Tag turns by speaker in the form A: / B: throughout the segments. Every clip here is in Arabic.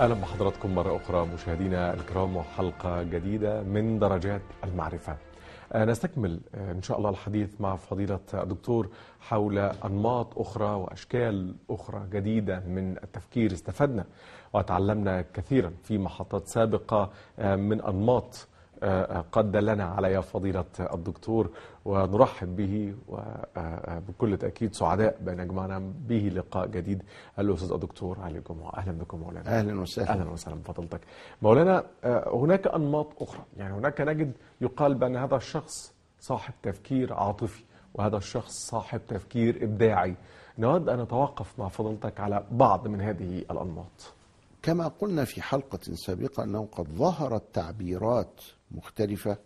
A: أهلا بحضراتكم مرة أخرى مشاهدينا الكرام وحلقة جديدة من درجات المعرفة. آه، نستكمل آه، إن شاء الله الحديث مع فضيلة الدكتور حول أنماط أخرى وأشكال أخرى جديدة من التفكير استفدنا وتعلمنا كثيرا في محطات سابقة آه، من أنماط قد دلنا عليها فضيلة الدكتور ونرحب به وبكل تأكيد سعداء بأن يجمعنا به لقاء جديد. الأستاذ الدكتور علي جمعة أهلا بكم مولانا.
B: أهلا وسهلا.
A: أهلا وسهلا بفضلتك. مولانا آه، هناك أنماط أخرى. يعني هناك نجد يقال بأن هذا الشخص صاحب تفكير عاطفي وهذا الشخص صاحب تفكير إبداعي. نود أن نتوقف مع فضلتك على بعض من هذه الأنماط.
B: كما قلنا في حلقة سابقة أنه قد ظهرت تعبيرات مختلفة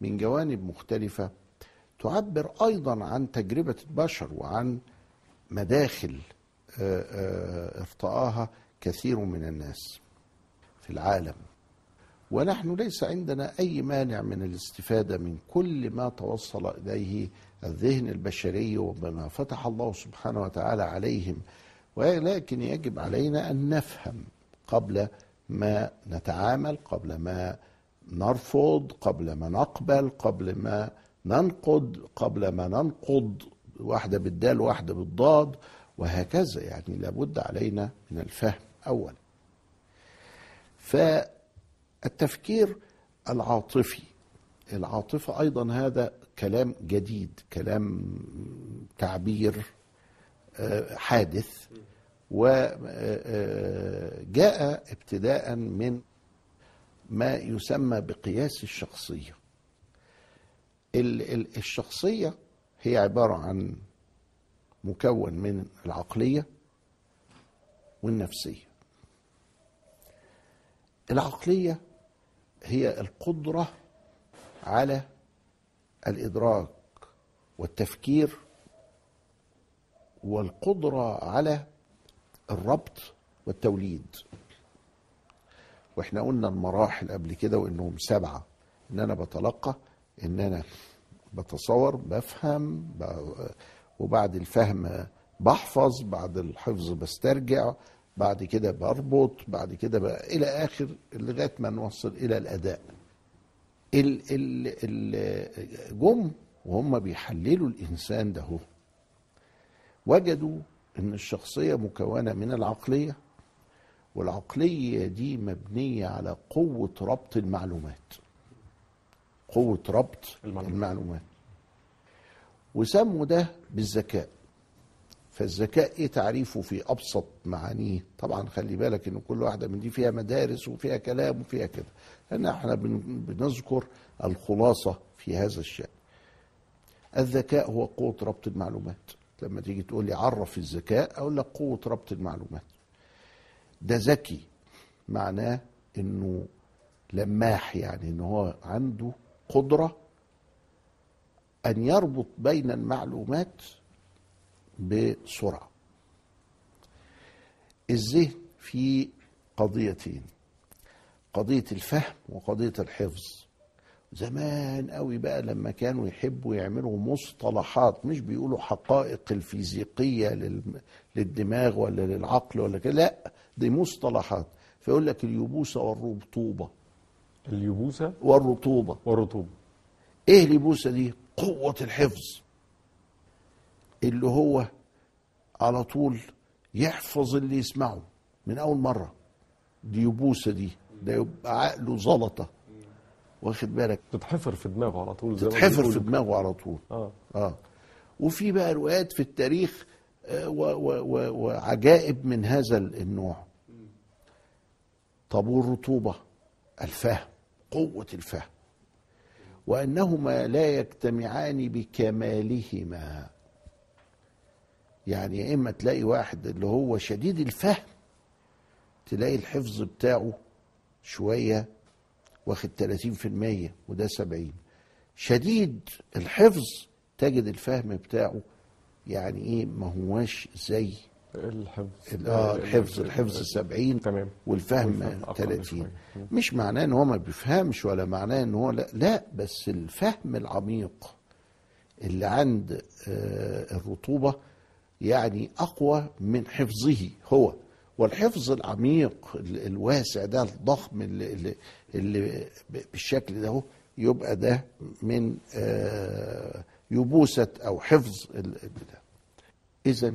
B: من جوانب مختلفة تعبر أيضا عن تجربة البشر وعن مداخل آه، آه، ارتآها كثير من الناس في العالم. ونحن ليس عندنا أي مانع من الاستفادة من كل ما توصل إليه الذهن البشري وبما فتح الله سبحانه وتعالى عليهم. ولكن يجب علينا أن نفهم قبل ما نتعامل قبل ما نرفض قبل ما نقبل قبل ما ننقد قبل ما ننقض واحدة بالدال واحدة بالضاد وهكذا يعني لابد علينا من الفهم أولا. فالتفكير العاطفي العاطفة أيضا هذا كلام جديد كلام تعبير آه، حادث وجاء ابتداء من ما يسمى بقياس الشخصية. ال- ال- الشخصية هي عبارة عن مكون من العقلية والنفسية. العقلية هي القدرة على الإدراك والتفكير والقدرة على الربط والتوليد. وإحنا قلنا المراحل قبل كده وإنهم سبعة إن أنا بتلقى إن أنا بتصور بفهم وبعد الفهم بحفظ بعد الحفظ بسترجع بعد كده بربط بعد كده إلى آخر لغاية ما نوصل إلى الأداء. ال ال ال جم وهم بيحللوا الإنسان ده هو. وجدوا إن الشخصية مكونة من العقلية والعقلية دي مبنية على قوة ربط المعلومات. قوة ربط
A: المعلومات.
B: المعلومات. وسموا ده بالذكاء. فالذكاء إيه تعريفه في أبسط معانيه؟ طبعا خلي بالك إن كل واحدة من دي فيها مدارس وفيها كلام وفيها كده. لأن إحنا بن- بنذكر الخلاصة في هذا الشأن. الذكاء هو قوة ربط المعلومات. لما تيجي تقول لي عرف الذكاء أقول لك قوة ربط المعلومات. ده ذكي. معناه إنه لماح يعني إن هو عنده قدرة أن يربط بين المعلومات بسرعة. الذهن في قضيتين قضية الفهم وقضية الحفظ. زمان قوي بقى لما كانوا يحبوا يعملوا مصطلحات مش بيقولوا حقائق الفيزيقية للم- للدماغ ولا للعقل ولا كده لا دي مصطلحات. فيقول لك اليبوسه والرطوبه
A: اليبوسة
B: والرطوبة.
A: والرطوبة.
B: إيه اليبوسه دي؟ قوة الحفظ. اللي هو على طول يحفظ اللي يسمعه من أول مرة. دي يبوسه دي. ده يبقى عقله زلطة. واخد بالك؟
A: تتحفر في دماغه على طول زي
B: تتحفر. في دماغه على طول.
A: آه.
B: آه. وفي بقى روايات في التاريخ آه، وعجائب من هذا النوع. طب والرطوبة الفهم. قوة الفهم وأنهما لا يجتمعان بكمالهما. يعني يا إما تلاقي واحد اللي هو شديد الفهم تلاقي الحفظ بتاعه شوية واخد 30% وده 70 شديد الحفظ تجد الفهم بتاعه يعني إيه ما هواش زي
A: الحفظ
B: ال- آه الحفظ الحفظ 70
A: تمام.
B: والفهم
A: والفهم أقل
B: 30
A: شوية.
B: مش معناه إن هو ما بيفهمش ولا معناه إن هو لا. لا بس الفهم العميق اللي عند آه، الرطوبة يعني أقوى من حفظه هو. والحفظ العميق ال- الواسع ده الضخم اللي, اللي, بالشكل ده هو يبقى ده من آه، يبوسة أو حفظ إذا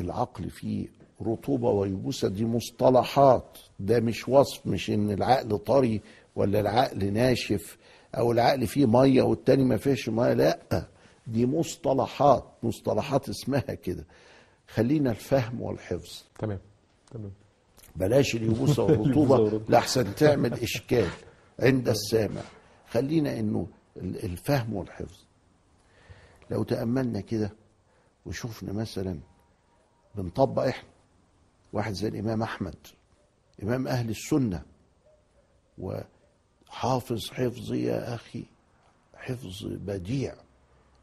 B: العقل فيه رطوبة ويبوسة دي مصطلحات. ده مش وصف مش إن العقل طري ولا العقل ناشف أو العقل فيه مية والتاني ما فيهش مية لأ. دي مصطلحات مصطلحات اسمها كده. خلينا الفهم والحفظ.
A: تمام تمام.
B: بلاش اليبوسه والرطوبة. لحسن تعمل إشكال عند السامع. خلينا إنه ال- الفهم والحفظ. لو تأملنا كده وشوفنا مثلا بنطبق إحنا. واحد زي الإمام أحمد إمام أهل السنة وحافظ حفظ يا أخي حفظ بديع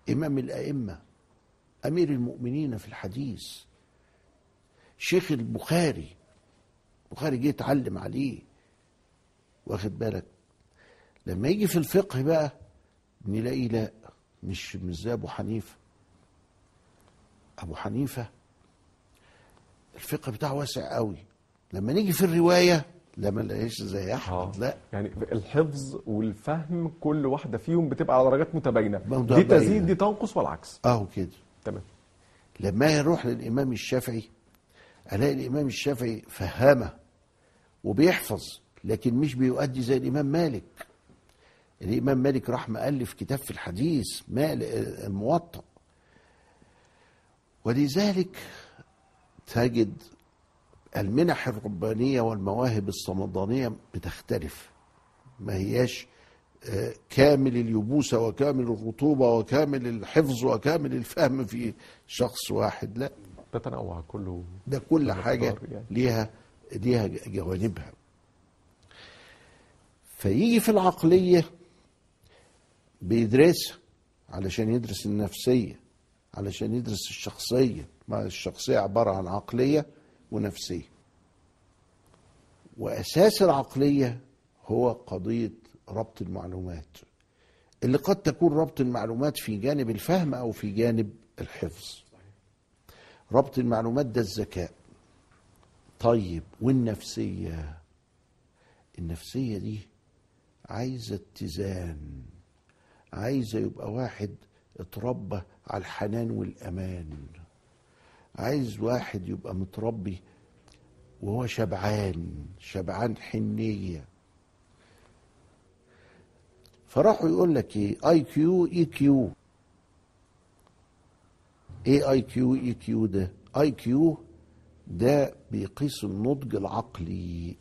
B: إمام الأئمة أمير المؤمنين في الحديث شيخ البخاري البخاري جه يتعلم عليه واخد بالك؟ لما يجي في الفقه بقى نلاقيه لا مش مش زي أبو حنيفة. أبو حنيفة الفقه بتاعه واسع قوي. لما نيجي في الرواية لا ما نلاقيش زي أحمد لا.
A: يعني الحفظ والفهم كل واحدة فيهم بتبقى على درجات
B: متباينة.
A: دي تزيد دي تنقص والعكس.
B: اهو كده
A: تمام.
B: لما يروح للإمام الشافعي ألاقي الإمام الشافعي فهامه وبيحفظ لكن مش بيؤدي زي الإمام مالك. الإمام مالك راح مؤلف كتاب في الحديث مال الموطأ. ولذلك تجد المنح الربانية والمواهب الصمدانية بتختلف. ما هياش آه، كامل اليبوسة وكامل الرطوبة وكامل الحفظ وكامل الفهم في شخص واحد لا.
A: تتنوع كله
B: ده كل
A: قدر يعني.
B: ليها ليها جوانبها. فيجي في العقلية بيدرسها علشان يدرس النفسية. علشان يدرس الشخصية ما الشخصية عبارة عن عقلية ونفسية. وأساس العقلية هو قضية ربط المعلومات اللي قد تكون ربط المعلومات في جانب الفهم أو في جانب الحفظ. ربط المعلومات ده الذكاء. طيب والنفسية؟ النفسية دي عايزة اتزان عايزة يبقى واحد اتربى على الحنان والأمان. عايز واحد يبقى متربي وهو شبعان شبعان حنية. فراحوا يقول لك إيه؟ آي كيو إي كيو. إيه آي كيو إي كيو ده؟ آي كيو ده بيقيس النضج العقلي.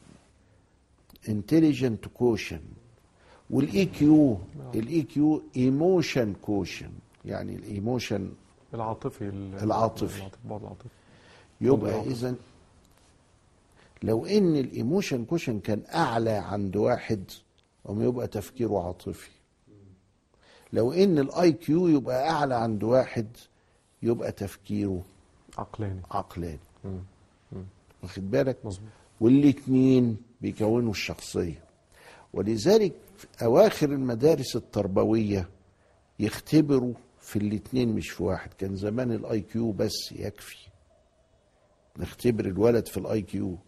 B: Intelligent quotient. وال EQ ال EQ emotion quotient يعني
A: ال
B: emotion
A: العاطفي ال- العاطفي.
B: يبقى. اذا لو إن ال emotion quotient كان أعلى عند واحد قام يبقى تفكيره عاطفي. لو إن ال IQ يبقى أعلى عند واحد يبقى تفكيره
A: عقلاني.
B: عقلاني. واخد بالك؟
A: مظبوط.
B: والاتنين بيكونوا الشخصية. ولذلك في أواخر المدارس التربوية يختبروا في الاتنين مش في واحد. كان زمان ال IQ بس يكفي. نختبر الولد في ال IQ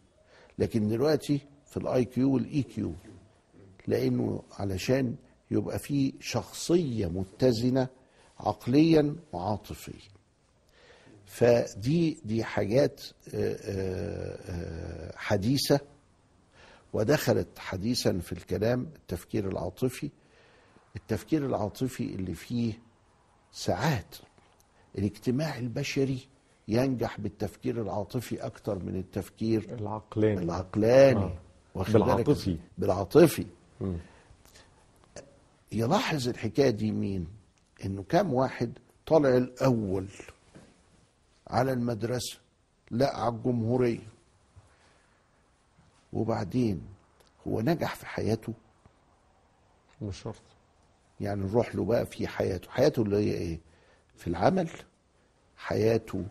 B: لكن دلوقتي في ال IQ وال EQ لأنه علشان يبقى في شخصية متزنة عقليا وعاطفيا. فدي دي حاجات آه، آه، آه، حديثة. ودخلت حديثا في الكلام التفكير العاطفي التفكير العاطفي اللي فيه ساعات الاجتماع البشري ينجح بالتفكير العاطفي أكتر من التفكير
A: العقلاني
B: العقلاني
A: آه. بالعاطفي.
B: بالعاطفي
A: مم.
B: يلاحظ الحكاية دي مين؟ إنه كام واحد طالع الأول على المدرسة لا على الجمهورية وبعدين هو نجح في حياته.
A: مش شرط.
B: يعني نروح له بقى في حياته. حياته اللي هي إيه؟ في العمل حياته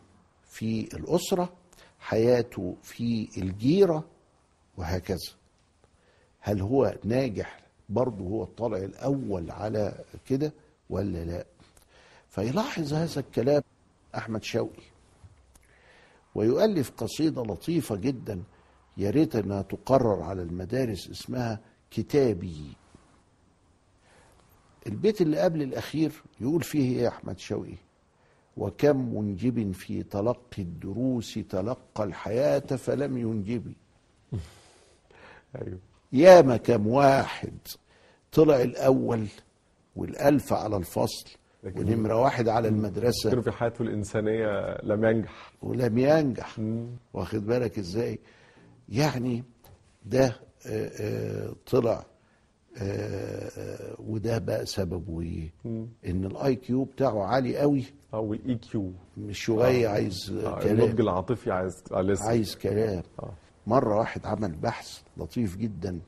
B: في الأسرة حياته في الجيرة وهكذا. هل هو ناجح برضه هو الطالع الأول على كده ولا لا؟ فيلاحظ هذا الكلام أحمد شوقي ويؤلف قصيدة لطيفة جدا يا ريت أنها تقرر على المدارس اسمها كتابي. البيت اللي قبل الأخير يقول فيه إيه يا أحمد شوقي؟ وكم منجب في تلقي الدروس تلقى الحياة فلم ينجبي
A: أيوه.
B: ياما كم واحد. طلع الأول والألف على الفصل ونمرة واحد على المدرسة.
A: في حياته الإنسانية لم ينجح.
B: ولم ينجح. واخد بالك إزاي؟ يعني ده آه، آه، طلع آه، وده بقى سببه
A: إيه.
B: إن ال EQ بتاعه عالي قوي.
A: أو ال IQ.
B: مش شوية عايز
A: النضج
B: كلام.
A: العاطفي عايز لسه.
B: عايز كلام.
A: آه.
B: مرة واحد عمل بحث لطيف جدا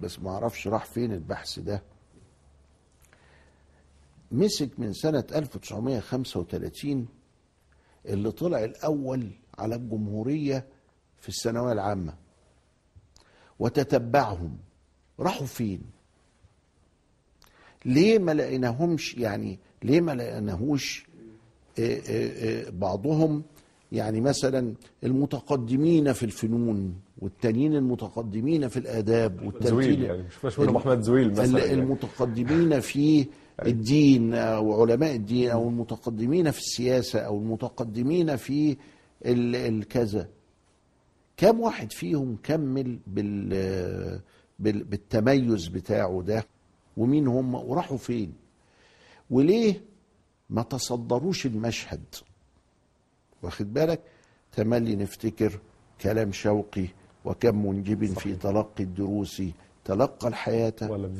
B: بس ما أعرفش راح فين البحث ده. مسك من سنة 1935 اللي طلع الأول على الجمهورية في الثانوية العامة. وتتبعهم. راحوا فين؟ ليه ما لقيناهمش يعني ليه ما لقيناهوش آه، آه، آه، بعضهم يعني مثلا المتقدمين في الفنون والتانيين المتقدمين في الآداب
A: زويل
B: والتالتين
A: يعني مش فاش منهم أحمد زويل مثلا يعني.
B: المتقدمين في الدين أو علماء الدين أو المتقدمين في السياسة أو المتقدمين في ال- الكذا كم واحد فيهم كمل بال بال- بالتميز بتاعه ده؟ ومين هم وراحوا فين؟ وليه ما تصدروش المشهد؟ واخد بالك؟ تملي نفتكر كلام شوقي وكم منجب في تلقي الدروس تلقى الحياة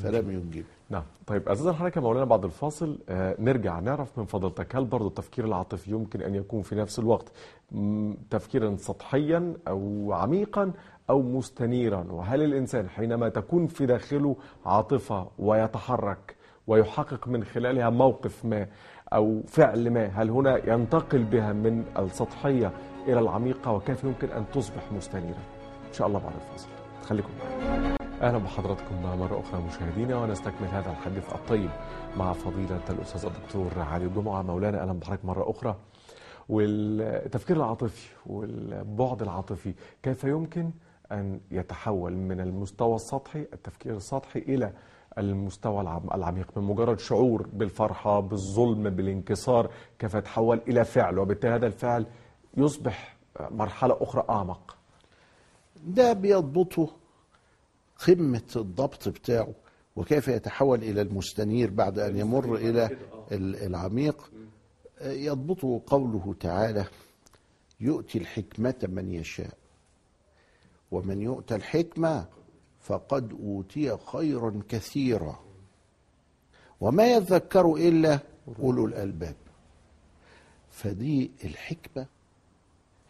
B: فلم ينجب.
A: نعم. طيب أستاذ يا مولانا بعد الفاصل آه نرجع نعرف من فضلتك هل برضو التفكير العاطفي يمكن أن يكون في نفس الوقت تفكيرا سطحيا أو عميقا أو مستنيرا؟ وهل الإنسان حينما تكون في داخله عاطفة ويتحرك ويحقق من خلالها موقف ما أو فعل ما هل هنا ينتقل بها من السطحية إلى العميقة؟ وكيف يمكن أن تصبح مستنيرا؟ إن شاء الله بعد الفاصل. خليكم معنا أهلا بحضراتكم مرة أخرى مشاهدينا ونستكمل هذا الحديث الطيب مع فضيلة الأستاذ الدكتور علي الجمعة. مولانا أهلا بحضرتك مرة أخرى. والتفكير العاطفي والبعد العاطفي كيف يمكن أن يتحول من المستوى السطحي التفكير السطحي إلى المستوى العم- العميق؟ من مجرد شعور بالفرحة بالظلم بالانكسار كيف يتحول إلى فعل؟ وبالتالي هذا الفعل يصبح مرحلة أخرى أعمق.
B: ده بيضبطه قمة الضبط بتاعه وكيف يتحول إلى المستنير بعد أن يمر إلى ال- العميق يضبطه قوله تعالى يؤتي الحكمة من يشاء ومن يؤتى الحكمة فقد أوتي خيرا كثيرا وما يذكر إلا أولو الألباب. فدي الحكمة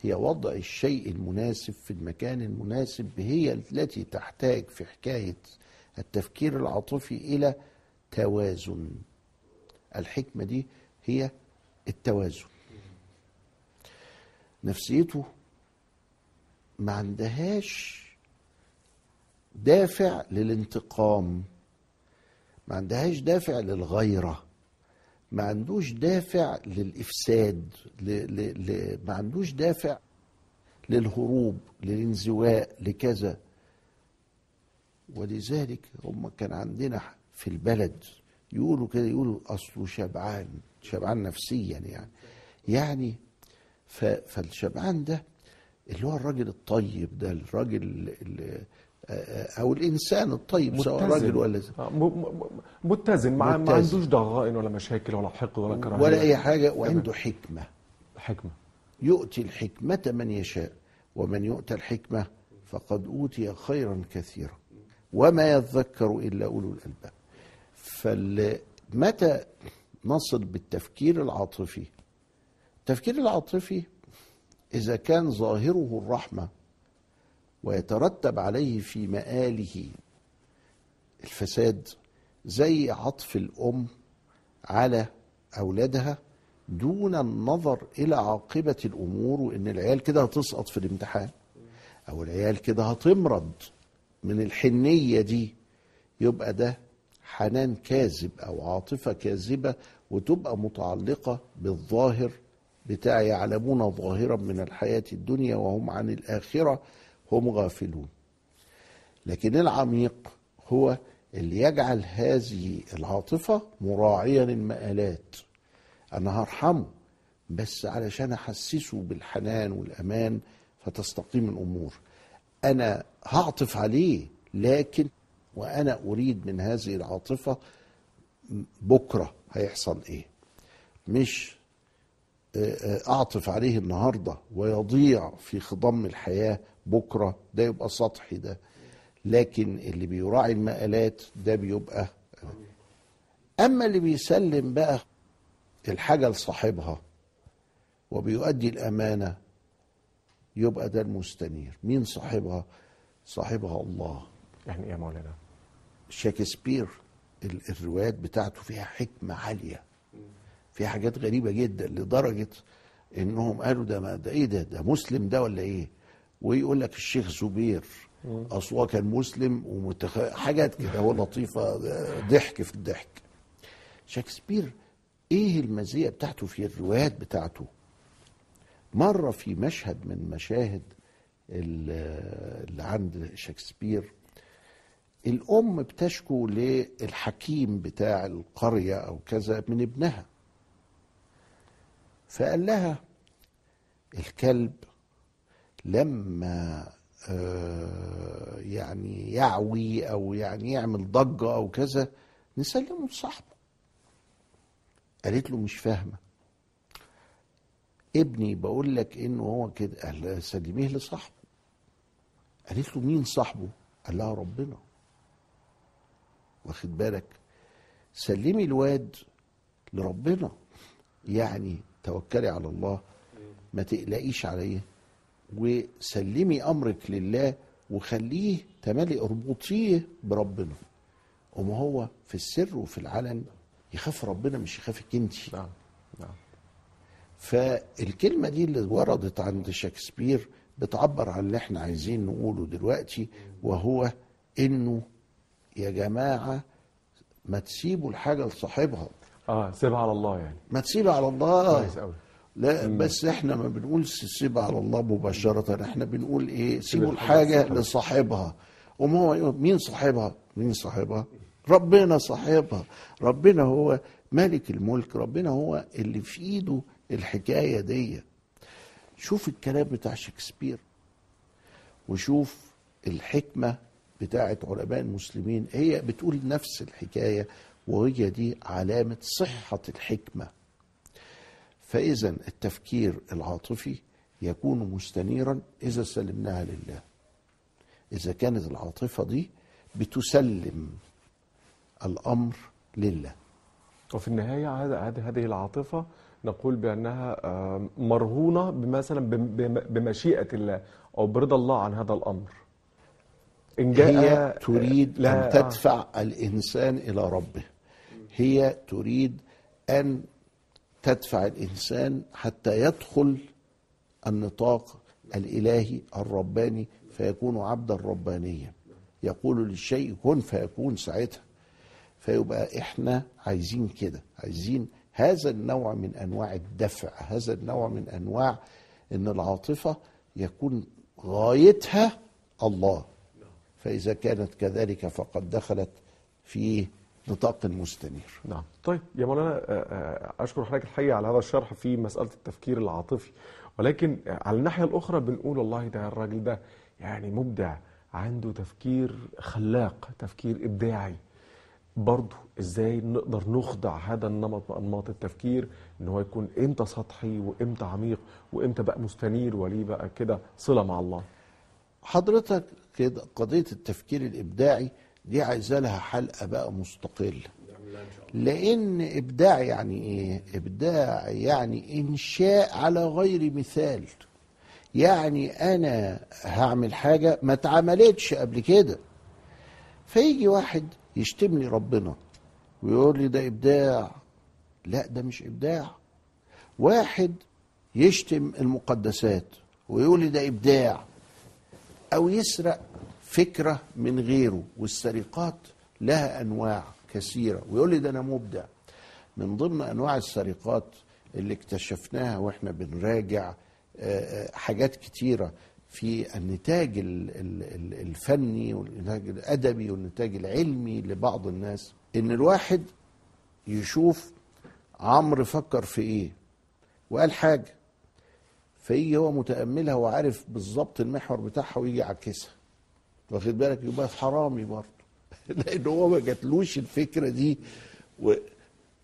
B: هي وضع الشيء المناسب في المكان المناسب هي التي تحتاج في حكاية التفكير العاطفي إلى توازن. الحكمة دي هي التوازن. نفسيته ما عندهاش دافع للانتقام ما عندهاش دافع للغيرة. ما عندوش دافع للإفساد ل... ل... ل... ما عندوش دافع للهروب للانزواء لكذا. ولذلك هم كان عندنا في البلد يقولوا كده يقولوا أصله شبعان شبعان نفسيا يعني. يعني ف... فالشبعان ده اللي هو الراجل الطيب ده الراجل ال... أو الإنسان الطيب سواء راجل ولا
A: آه، م- م- متزن. ما ما. عندوش ضغائن ولا مشاكل ولا حقد ولا كراهية.
B: ولا أي حاجة وعنده حكمة.
A: حكمة.
B: يؤتي الحكمة من يشاء ومن يؤتى الحكمة فقد أوتي خيرا كثيرا وما يذكر إلا أولو الألباب. فمتى نصل بالتفكير العاطفي؟ التفكير العاطفي إذا كان ظاهره الرحمة ويترتب عليه في مآله. الفساد زي عطف الأم على أولادها دون النظر إلى عاقبة الأمور وإن العيال كده هتسقط في الامتحان أو العيال كده هتمرض من الحنية دي يبقى ده حنان كاذب أو عاطفة كاذبة وتبقى متعلقة بالظاهر بتاع يعلمون ظاهرا من الحياة الدنيا وهم عن الآخرة. هم غافلون. لكن العميق هو اللي يجعل هذه العاطفة مراعيا المآلات أنا هرحمه بس علشان أحسسه بالحنان والأمان فتستقيم الأمور. أنا هعطف عليه لكن وأنا أريد من هذه العاطفة بكرة هيحصل إيه. مش أعطف عليه النهاردة ويضيع في خضم الحياة بكرة ده يبقى سطحي ده. لكن اللي بيراعي المقالات ده بيبقى أما اللي بيسلم بقى الحاجة لصاحبها وبيؤدي الأمانة يبقى ده المستنير. مين صاحبها؟ صاحبها الله.
A: يعني إيه يا مولانا؟
B: شكسبير ال- الروايات بتاعته فيها حكمة عالية. فيها حاجات غريبة جدا لدرجة إنهم قالوا ده ما ده إيه ده؟ ده مسلم ده ولا إيه؟ ويقول لك الشيخ زبير اصل هو كان مسلم ومتخ... حاجات كده هو لطيفة ضحك في الضحك. شكسبير إيه المزية بتاعته في الروايات بتاعته؟ مرة في مشهد من مشاهد ال- اللي عند شكسبير الأم بتشكو للحكيم بتاع القرية أو كذا من ابنها. فقال لها الكلب لما آه، يعني يعوي أو يعني يعمل ضجة أو كذا نسلمه لصاحبه. قالت له مش فاهمة. ابني بقول لك انه هو كده قال سلميه لصاحبه. قالت له مين صاحبه؟ قال لها ربنا. واخد بالك؟ سلمي الواد لربنا. يعني توكلي على الله ما تقلقيش عليه وسلمي أمرك لله وخليه تملي أربطيه بربنا. وما هو في السر وفي العلن يخاف ربنا مش يخافك انت
A: نعم نعم.
B: فالكلمة دي اللي وردت عند شكسبير بتعبر عن اللي إحنا عايزين نقوله دلوقتي وهو إنه يا جماعة ما تسيبوا الحاجة لصاحبها.
A: آه سيبها على الله يعني.
B: ما تسيبها على الله.
A: كويس قوي
B: لا بس إحنا ما بنقول سيبها على الله مباشرة. إحنا بنقول إيه؟ سيبوا
A: الحاجة
B: لصاحبها. وما هو؟ مين صاحبها؟ مين صاحبها؟ ربنا صاحبها. ربنا هو مالك الملك. ربنا هو اللي في ايده الحكاية دي. شوف الكلام بتاع شكسبير. وشوف الحكمة بتاعت علماء المسلمين. هي بتقول نفس الحكاية وهي دي علامة صحة الحكمة. فإذا التفكير العاطفي يكون مستنيرا إذا سلمناها لله. إذا كانت العاطفة دي بتسلم الأمر لله.
A: وفي النهاية هذه العاطفة نقول بأنها مرهونة مثلا بم- بم- بمشيئة الله أو برضا الله عن هذا الأمر. إن جاء
B: هي تريد
A: لا،
B: أن تدفع الإنسان إلى ربه. هي تريد أن تدفع الإنسان حتى يدخل النطاق الإلهي الرباني فيكون عبدا ربانيا. يقول للشيء كن فيكون ساعتها. فيبقى إحنا عايزين كده عايزين هذا النوع من أنواع الدفع هذا النوع من أنواع إن العاطفة يكون غايتها الله. فإذا كانت كذلك فقد دخلت في نطاق المستنير
A: نعم. طيب يا مولانا آه، آه، أشكر حضرتك الحقيقة على هذا الشرح في مسألة التفكير العاطفي. ولكن على الناحية الأخرى بنقول والله ده الراجل ده يعني مبدع عنده تفكير خلاق تفكير إبداعي. برضه إزاي نقدر نخضع هذا النمط من انماط التفكير إن هو يكون إمتى سطحي وإمتى عميق وإمتى بقى مستنير وليه بقى كده صلة مع الله؟
B: حضرتك كده قضية التفكير الإبداعي دي عايزة لها حلقة بقى مستقلة. لأن إبداع يعني إيه؟ إبداع يعني إنشاء على غير مثال. يعني أنا هعمل حاجة ما اتعملتش قبل كده. فيجي واحد يشتم لي ربنا ويقول لي ده إبداع. لا ده مش إبداع. واحد يشتم المقدسات ويقول لي ده إبداع. أو يسرق فكرة من غيره والسرقات لها أنواع كثيرة. ويقول لي ده أنا مبدع. من ضمن أنواع السرقات اللي اكتشفناها وإحنا بنراجع آه، آه، حاجات كتيرة في النتاج ال- ال- ال- الفني والنتاج الأدبي والنتاج العلمي لبعض الناس. إن الواحد يشوف عمرو فكر في إيه؟ وقال حاجة فيجي هو متأملها وعارف بالظبط المحور بتاعها ويجي يعكسها. واخد بالك؟ يبقى حرامي برضه. لأن هو ما جاتلوش الفكرة دي و...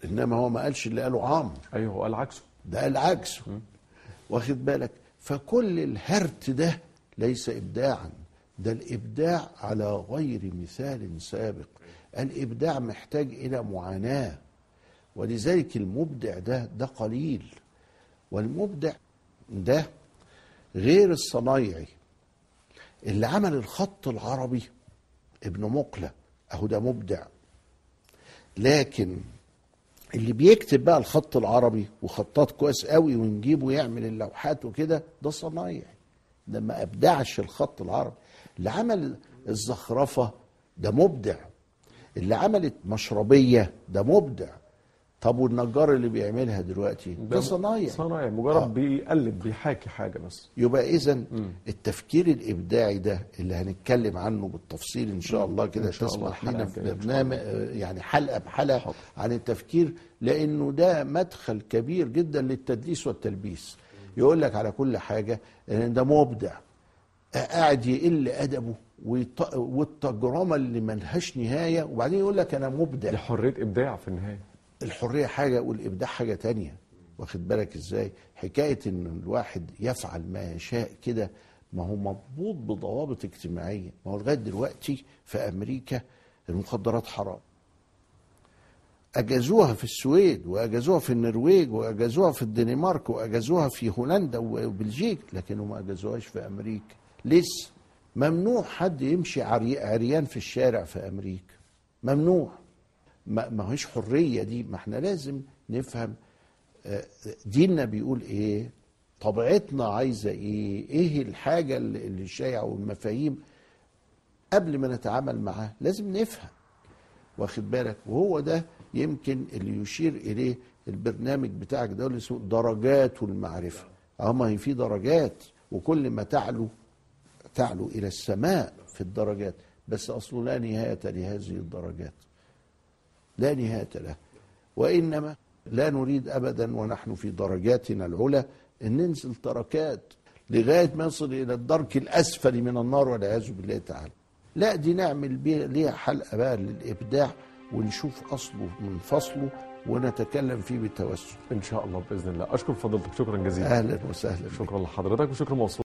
B: إنما هو ما قالش اللي قاله عمرو
A: أيوه هو قال عكسه.
B: ده قال عكسه. واخد بالك؟ فكل الهرت ده ليس ابداعا ده الإبداع على غير مثال سابق. الإبداع محتاج إلى معاناة. ولذلك المبدع ده ده قليل. والمبدع ده غير الصنايعي. اللي عمل الخط العربي ابن مقلة أهو ده مبدع. لكن اللي بيكتب بقى الخط العربي وخطاط كويس قوي ونجيبه يعمل اللوحات وكده ده صنايعي. ده ما أبدعش الخط العربي. اللي عمل الزخرفة ده مبدع. اللي عملت مشربية ده مبدع. طب والنجار اللي بيعملها دلوقتي؟ ده صنايعي
A: صنايعي مجرد
B: آه.
A: بيقلد بيحاكي حاجة بس.
B: يبقى اذا التفكير الإبداعي ده اللي هنتكلم عنه بالتفصيل
A: إن شاء الله
B: كده
A: الحلقة
B: لنا في برنامج آه، يعني حلقة بحلقة
A: حاضر.
B: عن التفكير لأنه ده مدخل كبير جدا للتدليس والتلبيس. يقول لك على كل حاجة إن ده مبدع. قاعد يقل أدبه والتجرمة اللي ملهاش نهاية وبعدين يقول لك أنا مبدع.
A: دي حرية إبداع في النهاية.
B: الحرية حاجة والإبداع حاجة تانية. واخد بالك إزاي؟ حكاية إن الواحد يفعل ما يشاء كده ما هو مضبوط بضوابط اجتماعية. ما هو لغاية دلوقتي في أمريكا المخدرات حرام. أجازوها في السويد وأجازوها في النرويج وأجازوها في الدنمارك وأجازوها في هولندا وبلجيك لكنهم ما أجازوهاش في أمريكا. لسه ممنوع حد يمشي عري- عريان في الشارع في أمريكا. ممنوع. ما هيش حرية دي ما إحنا لازم نفهم آه، ديننا بيقول إيه؟ طبيعتنا عايزة إيه؟ إيه الحاجة اللي الشائعه والمفاهيم؟ قبل ما نتعامل معاها لازم نفهم. واخد بالك؟ وهو ده يمكن اللي يشير إليه البرنامج بتاعك ده اللي اسمه درجات المعرفة. آه ما هي في درجات وكل ما تعلو تعلو إلى السماء في الدرجات بس اصله لا نهاية لهذه الدرجات. لا نهاية له. وإنما لا نريد ابدا ونحن في درجاتنا العلى أن ننزل دركات لغاية ما نصل إلى الدرك الأسفل من النار والعياذ بالله تعالى. لا دي نعمل بيها ليها حلقة بقى للإبداع ونشوف أصله من فصله ونتكلم فيه بالتوسع
A: إن شاء الله بإذن الله. أشكر فضيلتك. شكرا جزيلا.
B: أهلا وسهلا.
A: شكرا لحضرتك وشكرا موصول